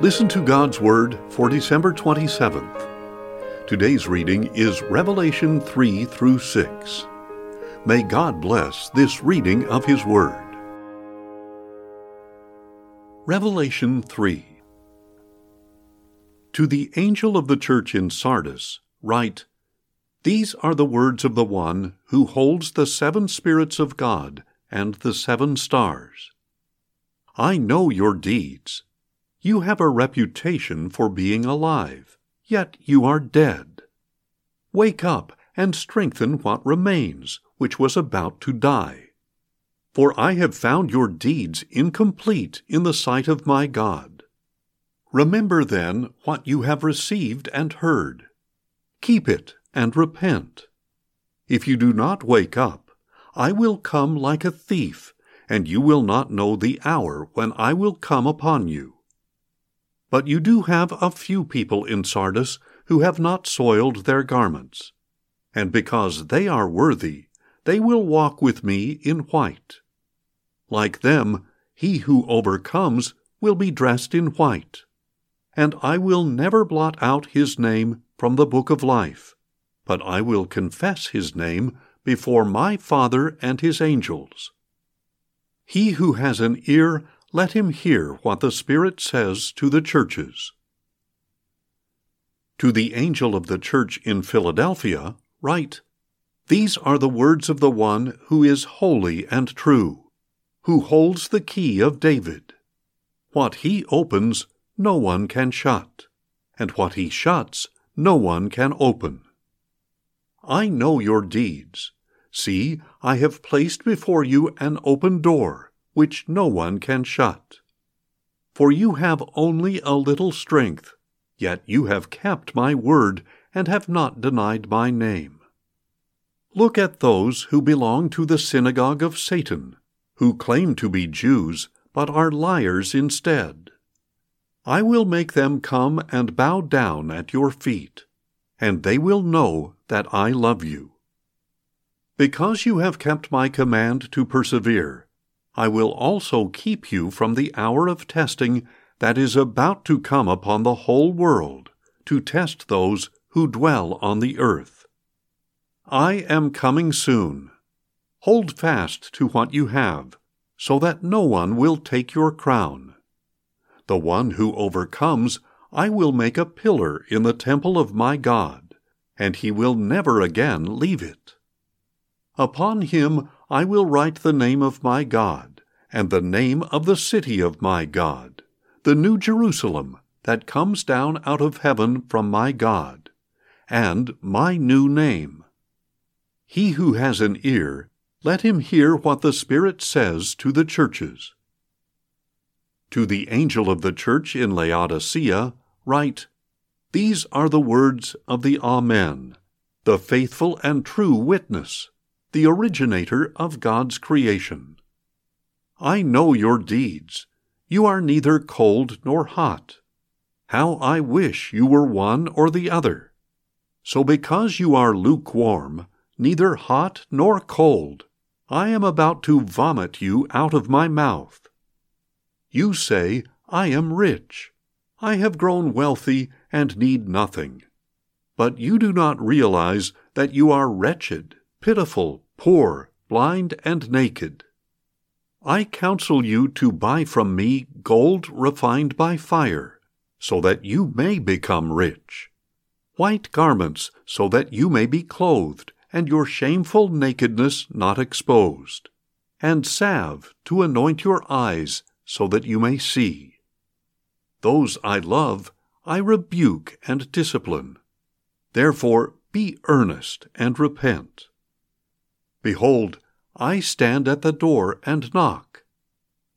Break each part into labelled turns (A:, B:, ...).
A: Listen to God's Word for December 27th. Today's reading is Revelation 3 through 6. May God bless this reading of His Word. Revelation 3 To the angel of the church in Sardis, write These are the words of the one who holds the seven spirits of God and the seven stars. I know your deeds you have a reputation for being alive, yet you are dead. Wake up and strengthen what remains, which was about to die. For I have found your deeds incomplete in the sight of my God. Remember then what you have received and heard. Keep it and repent. If you do not wake up, I will come like a thief, and you will not know the hour when I will come upon you. But you do have a few people in Sardis who have not soiled their garments. And because they are worthy, they will walk with me in white. Like them, he who overcomes will be dressed in white. And I will never blot out his name from the book of life, but I will confess his name before my Father and his angels. He who has an ear, let him hear what the Spirit says to the churches. To the angel of the church in Philadelphia, write These are the words of the one who is holy and true, who holds the key of David. What he opens, no one can shut, and what he shuts, no one can open. I know your deeds. See, I have placed before you an open door which no one can shut. For you have only a little strength, yet you have kept my word and have not denied my name. Look at those who belong to the synagogue of Satan, who claim to be Jews, but are liars instead. I will make them come and bow down at your feet, and they will know that I love you. Because you have kept my command to persevere, I will also keep you from the hour of testing that is about to come upon the whole world, to test those who dwell on the earth. I am coming soon. Hold fast to what you have, so that no one will take your crown. The one who overcomes, I will make a pillar in the temple of my God, and he will never again leave it. Upon him I will write the name of my God, and the name of the city of my God, the new Jerusalem that comes down out of heaven from my God, and my new name. He who has an ear, let him hear what the Spirit says to the churches. To the angel of the church in Laodicea, write These are the words of the Amen, the faithful and true witness the originator of God's creation. I know your deeds. You are neither cold nor hot. How I wish you were one or the other. So because you are lukewarm, neither hot nor cold, I am about to vomit you out of my mouth. You say, I am rich. I have grown wealthy and need nothing. But you do not realize that you are wretched pitiful, poor, blind, and naked. I counsel you to buy from me gold refined by fire, so that you may become rich, white garments, so that you may be clothed, and your shameful nakedness not exposed, and salve to anoint your eyes, so that you may see. Those I love, I rebuke and discipline. Therefore be earnest and repent. Behold, I stand at the door and knock.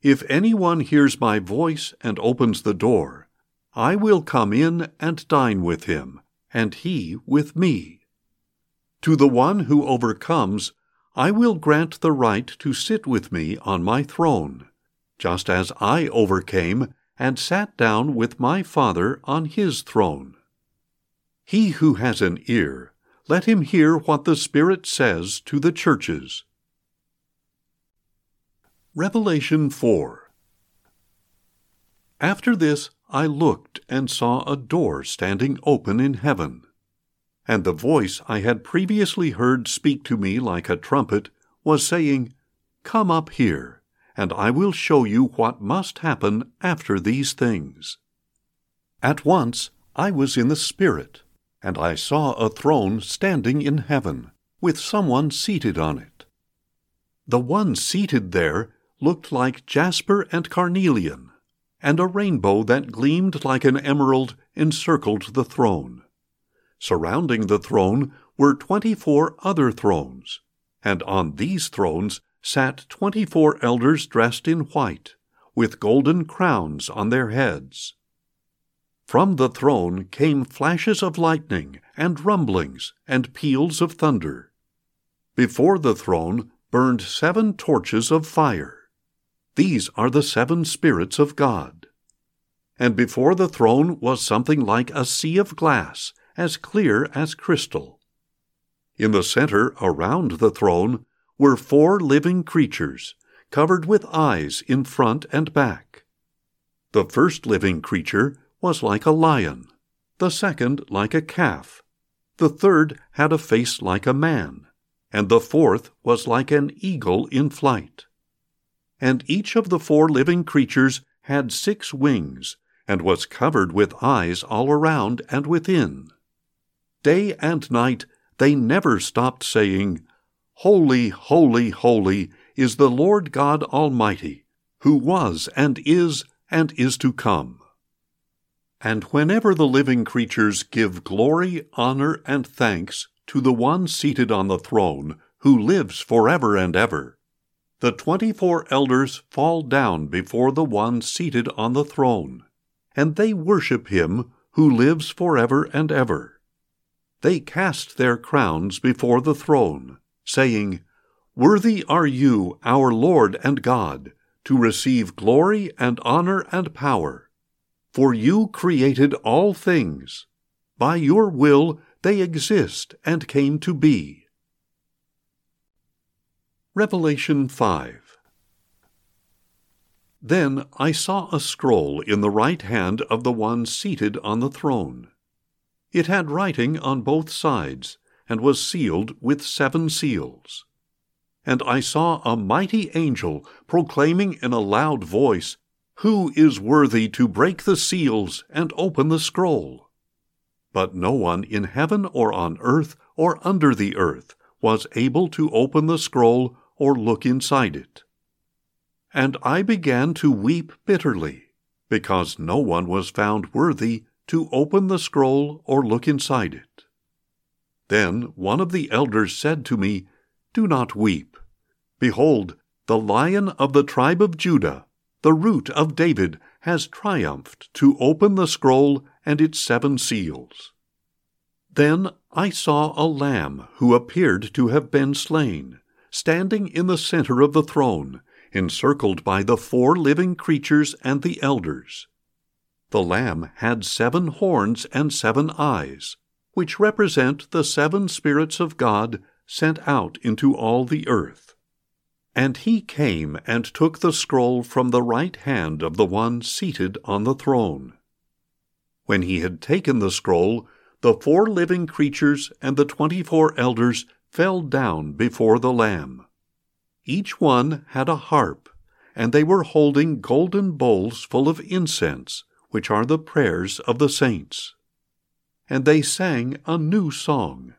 A: If anyone hears my voice and opens the door, I will come in and dine with him, and he with me. To the one who overcomes, I will grant the right to sit with me on my throne, just as I overcame and sat down with my Father on his throne. He who has an ear, let him hear what the Spirit says to the churches. Revelation 4 After this I looked and saw a door standing open in heaven. And the voice I had previously heard speak to me like a trumpet was saying, Come up here, and I will show you what must happen after these things. At once I was in the Spirit, and I saw a throne standing in heaven, with someone seated on it. The one seated there looked like jasper and carnelian, and a rainbow that gleamed like an emerald encircled the throne. Surrounding the throne were twenty four other thrones, and on these thrones sat twenty four elders dressed in white, with golden crowns on their heads. From the throne came flashes of lightning, and rumblings, and peals of thunder. Before the throne burned seven torches of fire. These are the seven spirits of God. And before the throne was something like a sea of glass, as clear as crystal. In the center, around the throne, were four living creatures, covered with eyes in front and back. The first living creature was like a lion, the second like a calf, the third had a face like a man, and the fourth was like an eagle in flight. And each of the four living creatures had six wings, and was covered with eyes all around and within. Day and night they never stopped saying, Holy, holy, holy is the Lord God Almighty, who was and is and is to come. And whenever the living creatures give glory, honor, and thanks to the one seated on the throne, who lives forever and ever, the twenty four elders fall down before the one seated on the throne, and they worship him who lives forever and ever. They cast their crowns before the throne, saying, Worthy are you, our Lord and God, to receive glory and honor and power. For you created all things. By your will they exist and came to be. Revelation 5 Then I saw a scroll in the right hand of the one seated on the throne. It had writing on both sides, and was sealed with seven seals. And I saw a mighty angel proclaiming in a loud voice, Who is worthy to break the seals and open the scroll? But no one in heaven or on earth or under the earth was able to open the scroll or look inside it. And I began to weep bitterly, because no one was found worthy to open the scroll or look inside it. Then one of the elders said to me, Do not weep. Behold, the lion of the tribe of Judah, the root of David, has triumphed to open the scroll and its seven seals. Then I saw a lamb who appeared to have been slain, standing in the center of the throne, encircled by the four living creatures and the elders. The Lamb had seven horns and seven eyes, which represent the seven spirits of God sent out into all the earth. And he came and took the scroll from the right hand of the one seated on the throne. When he had taken the scroll, the four living creatures and the twenty four elders fell down before the Lamb. Each one had a harp, and they were holding golden bowls full of incense which are the prayers of the saints. And they sang a new song.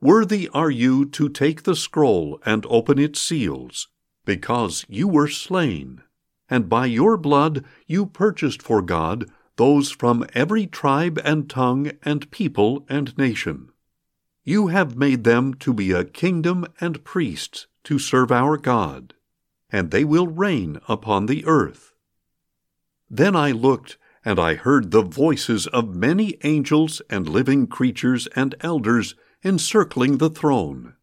A: Worthy are you to take the scroll and open its seals, because you were slain, and by your blood you purchased for God those from every tribe and tongue and people and nation. You have made them to be a kingdom and priests to serve our God, and they will reign upon the earth. Then I looked, and I heard the voices of many angels and living creatures and elders encircling the throne.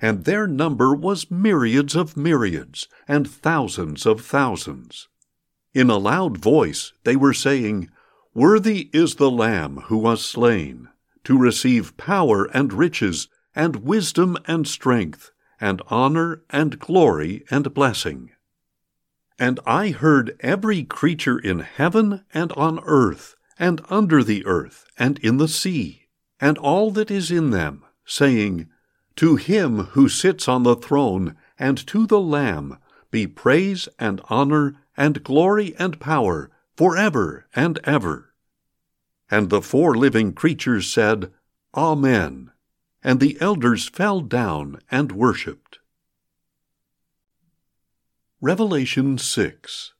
A: And their number was myriads of myriads, and thousands of thousands. In a loud voice they were saying, Worthy is the Lamb who was slain, to receive power and riches, and wisdom and strength, and honor and glory and blessing. And I heard every creature in heaven and on earth, and under the earth, and in the sea, and all that is in them, saying, To him who sits on the throne, and to the Lamb, be praise and honor, and glory and power, forever and ever. And the four living creatures said, Amen. And the elders fell down and worshipped. Revelation 6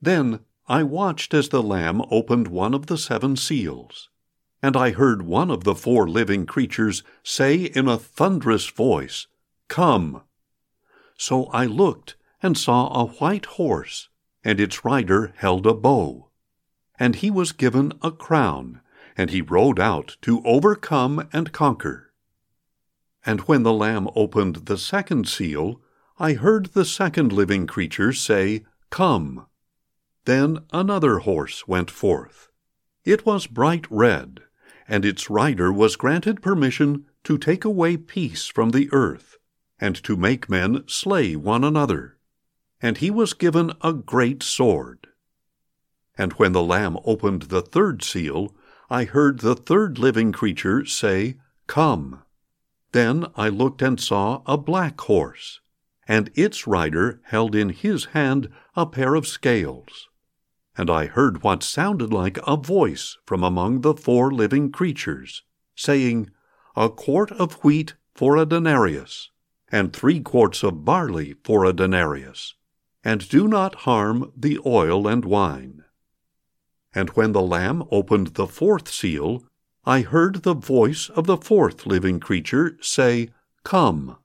A: Then I watched as the Lamb opened one of the seven seals. And I heard one of the four living creatures say in a thunderous voice, Come! So I looked and saw a white horse, and its rider held a bow. And he was given a crown, and he rode out to overcome and conquer. And when the Lamb opened the second seal, I heard the second living creature say, Come. Then another horse went forth. It was bright red, and its rider was granted permission to take away peace from the earth, and to make men slay one another. And he was given a great sword. And when the Lamb opened the third seal, I heard the third living creature say, Come. Then I looked and saw a black horse and its rider held in his hand a pair of scales. And I heard what sounded like a voice from among the four living creatures, saying, A quart of wheat for a denarius, and three quarts of barley for a denarius, and do not harm the oil and wine. And when the Lamb opened the fourth seal, I heard the voice of the fourth living creature say, Come.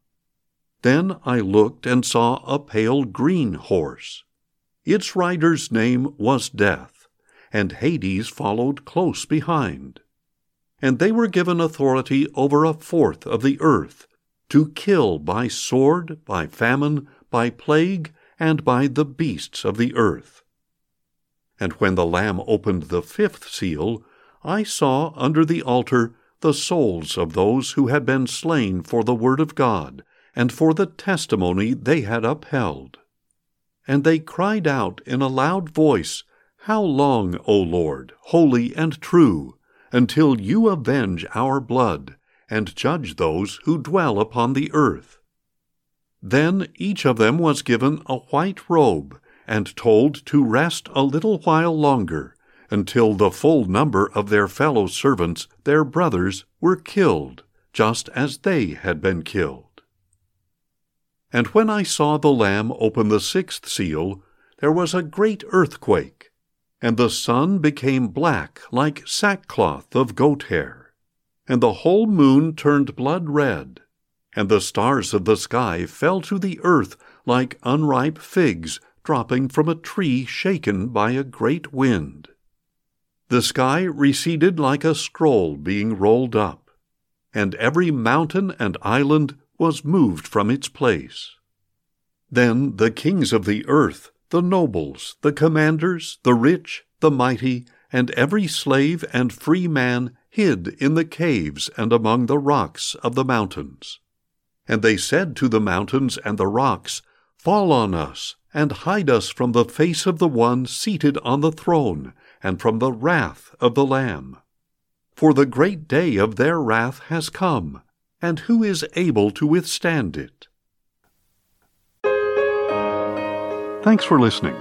A: Then I looked and saw a pale green horse. Its rider's name was Death, and Hades followed close behind. And they were given authority over a fourth of the earth, to kill by sword, by famine, by plague, and by the beasts of the earth. And when the Lamb opened the fifth seal, I saw under the altar the souls of those who had been slain for the word of God and for the testimony they had upheld. And they cried out in a loud voice, How long, O Lord, holy and true, until you avenge our blood, and judge those who dwell upon the earth? Then each of them was given a white robe, and told to rest a little while longer, until the full number of their fellow servants, their brothers, were killed, just as they had been killed. And when I saw the Lamb open the sixth seal, there was a great earthquake, and the sun became black like sackcloth of goat hair, and the whole moon turned blood red, and the stars of the sky fell to the earth like unripe figs dropping from a tree shaken by a great wind. The sky receded like a scroll being rolled up, and every mountain and island was moved from its place. Then the kings of the earth, the nobles, the commanders, the rich, the mighty, and every slave and free man hid in the caves and among the rocks of the mountains. And they said to the mountains and the rocks, Fall on us, and hide us from the face of the one seated on the throne, and from the wrath of the Lamb. For the great day of their wrath has come, and who is able to withstand it? Thanks for listening,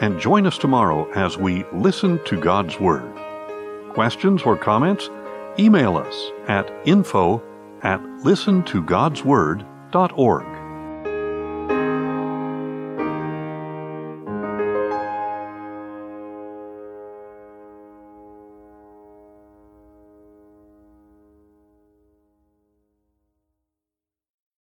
A: and join us tomorrow as we listen to God's Word. Questions or comments? Email us at info at listentogodsword.org.